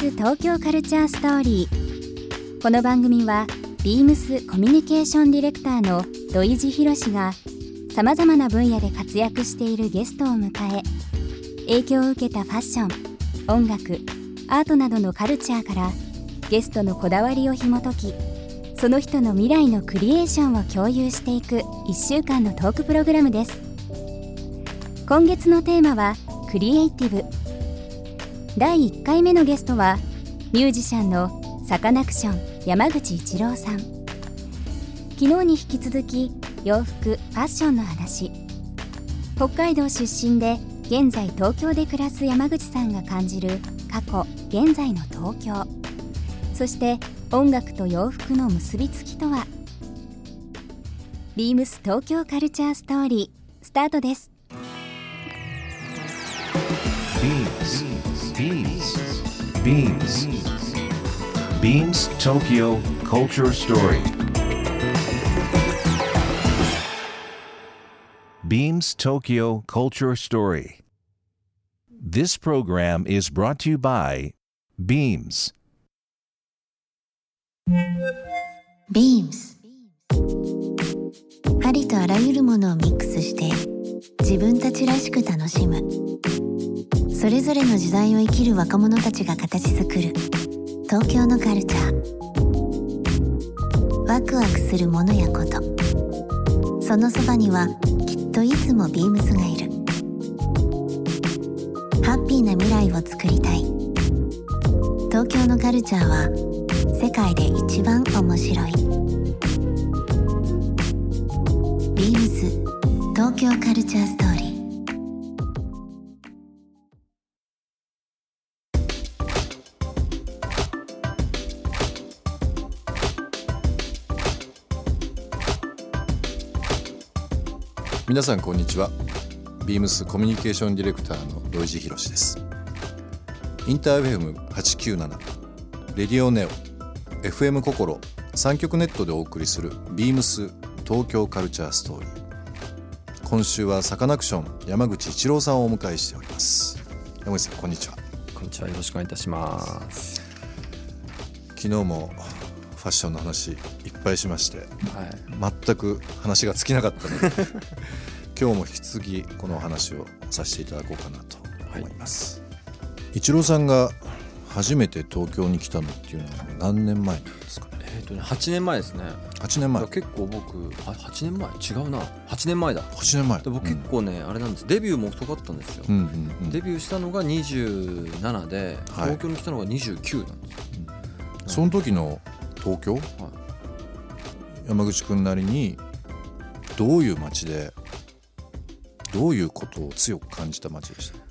ス東京カルチャーストーリー。この番組はビームスコミュニケーションディレクターの土井博志がさまざまな分野で活躍しているゲストを迎え影響を受けたファッション音楽アートなどのカルチャーからゲストのこだわりを紐解きその人の未来のクリエーションを共有していく1週間のトークプログラムです。今月のテーマはクリエイティブ。第1回目のゲストはミュージシャンのサカナクション山口一郎さん。昨日に引き続き洋服ファッションの話。北海道出身で現在東京で暮らす山口さんが感じる過去現在の東京。そして音楽と洋服の結びつきとは。ビームス東京カルチャーストーリースタートです。Beams. Beams. Beams Tokyo Culture Story. Beams Tokyo Culture Story. This program is brought to you by Beams. Beams ありとあらゆるものをミックスして 自分たちらしく楽しむ。それぞれの時代を生きる若者たちが形作る。東京のカルチャー。ワクワクするものやこと。そのそばにはきっといつもビームスがいる。ハッピーな未来を作りたい。東京のカルチャーは世界で一番面白い。東京カルチャーストーリー。皆さんこんにちは。ビームスコミュニケーションディレクターの土井地博です。インター FM897 レディオネオ FM 心3極ネットでお送りするビームス東京カルチャーストーリー。今週はサカナクション山口一郎さんをお迎えしております。山口さんこんにちは。こんにちは。よろしくお願いいたします。昨日もファッションの話いっぱいしましてはい。全く話が尽きなかったので 今日も引き続きこのお話をさせていただこうかなと思います、一郎さんが初めて東京に来たのっていうのは何年前ですか？ねえっ、とね8年前ですね。8年前。結構僕あ8年前？違うな。8年前だ。8年前。で僕結構ね、あれなんです。デビューも遅かったんですよ。うんうんうん。デビューしたのが27で、はい。東京に来たのが29なんですよ。その時の東京、山口君なりにどういう街でどういうことを強く感じた街でした？や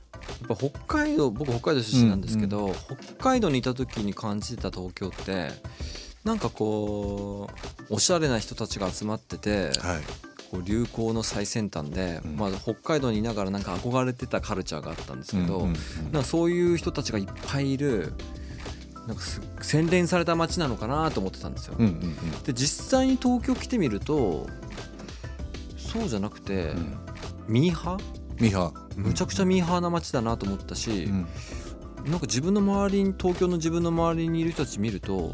っぱ北海道僕北海道出身なんですけど、北海道にいた時に感じてた東京ってなんかこうおしゃれな人たちが集まってて、はい。こう流行の最先端で、うん。まあ、北海道にいながらなんか憧れてたカルチャーがあったんですけど、なんかそういう人たちがいっぱいいるなんかす洗練された街なのかなと思ってたんですよ。で実際に東京来てみるとそうじゃなくて、ん。ミーハー？ミハむちゃくちゃミーハーな街だなと思ったし、うん。なんか自分の周りに東京の自分の周りにいる人たち見ると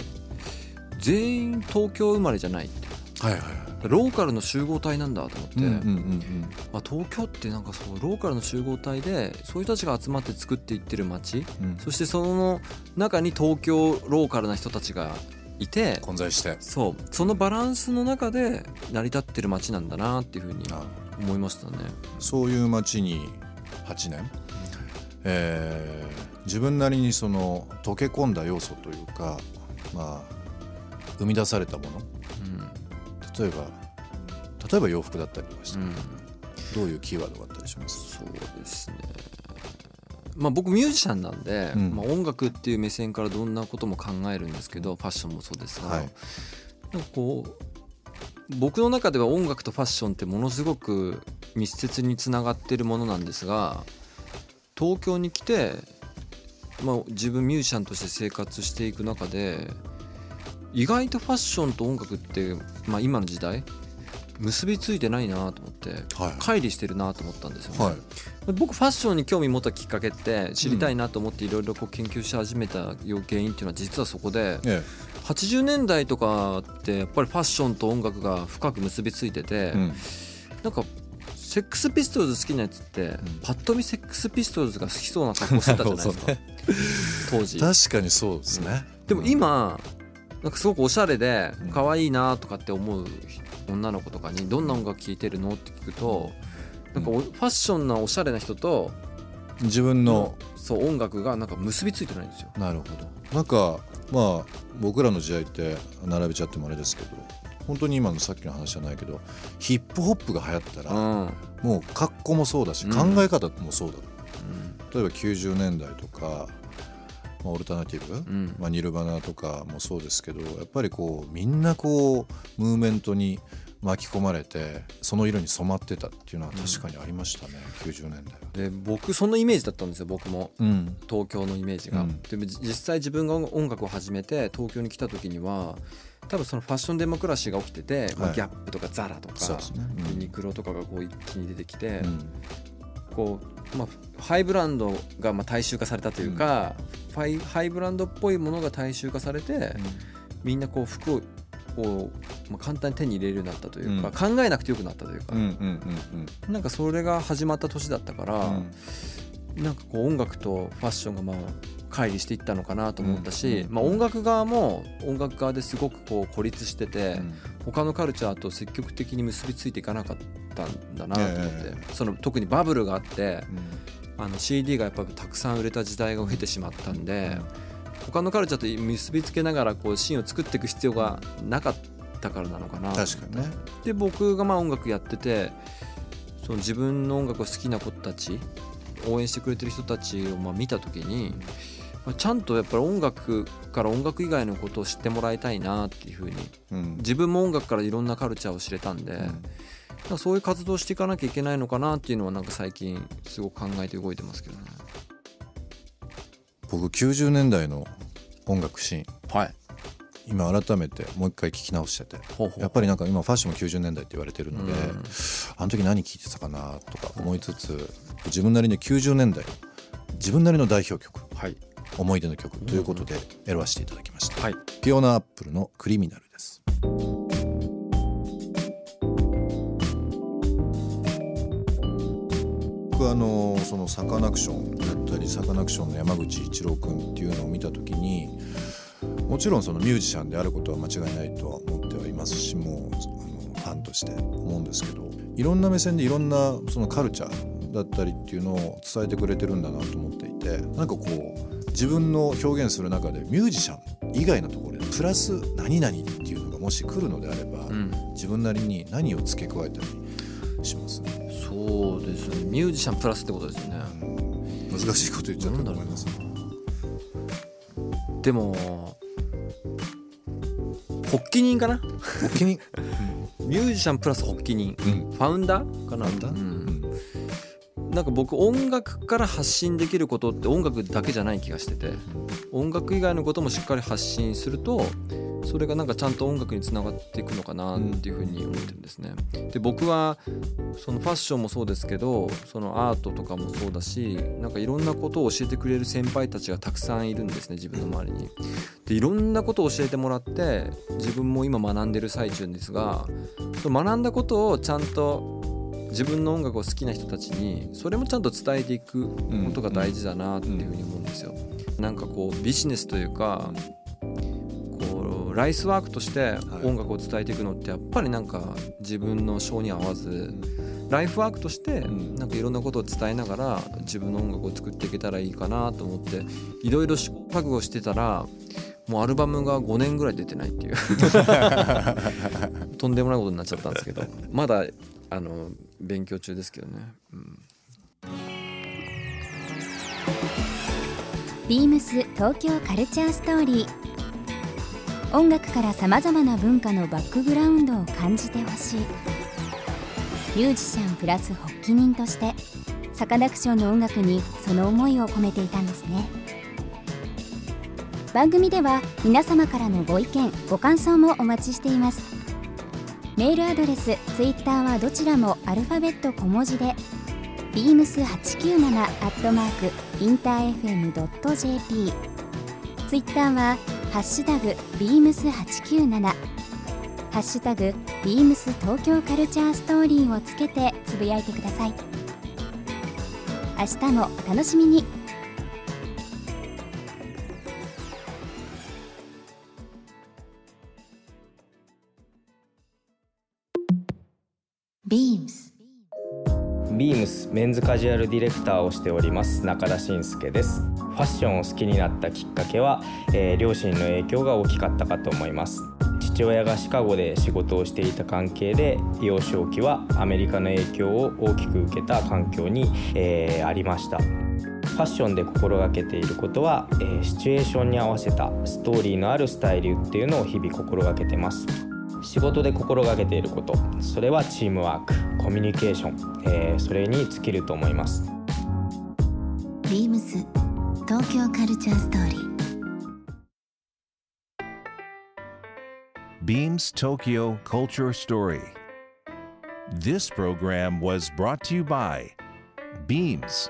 全員東京生まれじゃないって。はいはいはい。ローカルの集合体なんだと思って、うんうんうんあ東京ってなんかそうローカルの集合体でそういう人たちが集まって作っていってる街。うん。うんそしてその中に東京ローカルな人たちがいて。混在して。そう。そのバランスの中で成り立ってる街なんだなっていうふうにあ思いましたね。そういう街に8年、えー自分なりにその溶け込んだ要素というかまあ生み出されたもの？例えば例えば洋服だったりとかして、うん、うんどういうキーワードがあったりします？そうですね。まあ僕ミュージシャンなんで、うん。まあ、音楽っていう目線からどんなことも考えるんですけどファッションもそうですが、はい。なんかこう僕の中では音楽とファッションってものすごく密接につながってるものなんですが東京に来て、まあ、自分ミュージシャンとして生活していく中で意外とファッションと音楽って、まあ、今の時代結びついてないなと思ってはい。乖離してるなと思ったんですよね、はい。僕ファッションに興味持ったきっかけって知りたいなと思っていろいろこう研究し始めた原因っていうのは実はそこでえ80年代とかってやっぱりファッションと音楽が深く結びついてて、えうん。なんかセックスピストルズ好きなやつって、パッと見セックスピストルズが好きそうな格好してたじゃないですか、当時。確かにそうですね。でも今なんかすごくおしゃれでうん。可愛いなとかって思う女の子とかにどんな音楽聴いてるのって聞くとなんかおファッションなおしゃれな人と自分のそう音楽がなんか結びついてないんですよ。なるほど。なんかまあ僕らの時代って並べちゃってもあれですけど本当に今のさっきの話じゃないけどヒップホップが流行ったらうん。もう格好もそうだし、うん。考え方もそうだ例えば90年代とか、まあ、オルタナティブ、うん。まあ、ニルバナとかもそうですけどやっぱりこうみんなこうムーブメントに巻き込まれてその色に染まってたっていうのは確かにありましたね、90年代は。で僕そのイメージだったんですよ僕も。うん。東京のイメージが。うん。でも実際自分が音楽を始めて東京に来た時には多分そのファッションデモクラシーが起きてて、まあはい。ギャップとかザラとかね。うん。ユニクロとかがこう一気に出てきて、うんこうまあ、ハイブランドがまあ大衆化されたというか、ファイハイブランドっぽいものが大衆化されて、みんなこう服をこう、まあ、簡単に手に入れるようになったというか、考えなくてよくなったというか、うんうんうん。なんかそれが始まった年だったから、うんなんかこう音楽とファッションがまあ乖離していったのかなと思ったし、うんまあ、音楽側も音楽側ですごくこう孤立してて、うん。他のカルチャーと積極的に結びついていかなかったんだなと思って、えその特にバブルがあってあの CD がやっぱりたくさん売れた時代が経てしまったんで、他のカルチャーと結びつけながらこうシーンを作っていく必要がなかったからなのかな確かにね。で僕がまあ音楽やっててその自分の音楽を好きな子たち応援してくれてる人たちをまあ見た時に、まあちゃんとやっぱり音楽から音楽以外のことを知ってもらいたいなっていうふうにうん。自分も音楽からいろんなカルチャーを知れたんで、なん。かそういう活動をしていかなきゃいけないのかなっていうのはなんか最近すごく考えて動いてますけどね。僕90年代の音楽シーン。はい、今改めてもう一回聞き直してて。やっぱりなんか今ファッションも90年代って言われてるので、うん。あの時何聞いてたかなとか思いつつ自分なりに90年代の自分なりの代表曲はい。思い出の曲ということで選ばせていただきました、はい。ピオナアップルの「クリミナル」です。僕はあのそのサカナクションだったりサカナクションの山口一郎君っていうのを見た時にもちろんそのミュージシャンであることは間違いないとは思ってはいますしもうあのファンとして思うんですけどいろんな目線でいろんなそのカルチャーだったりっていうのを伝えてくれてるんだなと思っていてなんかこう自分の表現する中でミュージシャン以外のところでプラス何々っていうのがもし来るのであれば、うん、自分なりに何を付け加えたりします、そうですね。ミュージシャンプラスってことですよね。難しいこと言っちゃったと思います。でも発起人かな？お気にミュージシャンプラス発起人。うん。ファウンダーかな？ううんんなんか僕音楽から発信できることって音楽だけじゃない気がしてて音楽以外のこともしっかり発信するとそれがなんかちゃんと音楽につながっていくのかなっていうふうに思ってるんですね。で僕はそのファッションもそうですけどそのアートとかもそうだしなんかいろんなことを教えてくれる先輩たちがたくさんいるんですね自分の周りに。でいろんなことを教えてもらって自分も今学んでる最中ですがその学んだことをちゃんと自分の音楽を好きな人たちにそれもちゃんと伝えていくことが大事だなっていうふうに思うんですよ。なんかこうビジネスというかこうライスワークとして音楽を伝えていくのってやっぱりなんか自分の性に合わずライフワークとしてん。なんかいろんなことを伝えながら自分の音楽を作っていけたらいいかなと思っていろいろ試行錯誤してたらもうアルバムが5年ぐらい出てないっていう。とんでもないことになっちゃったんですけどまだあの勉強中ですけどね、うん、ビームス東京カルチャーストーリー音楽からさまざまな文化のバックグラウンドを感じてほしい。ミュージシャンプラス発起人としてサカナクションの音楽にその思いを込めていたんですね。番組では皆様からのご意見ご感想もお待ちしています。メールアドレス Twitter はどちらもアルファベット小文字で beams897 アットマークインター FM.jp ツイッターはハッシュタグ beams897 ハッシュタグ beams 東京カルチャーストーリーをつけてつぶやいてください。明日も楽しみに。BEAMS ビームスメンズカジュアルディレクターをしております中田信介です。ファッションを好きになったきっかけは、えー両親の影響が大きかったかと思います。父親がシカゴで仕事をしていた関係で幼少期はアメリカの影響を大きく受けた環境に、えーありました。ファッションで心がけていることは、えーシチュエーションに合わせたストーリーのあるスタイルっていうのを日々心がけてます。仕事で心がけていることそれはチームワークコミュニケーション、えーそれに尽きると思います BEAMS 東京カルチャーストーリー Beams Tokyo Culture Story. This program was brought to you by Beams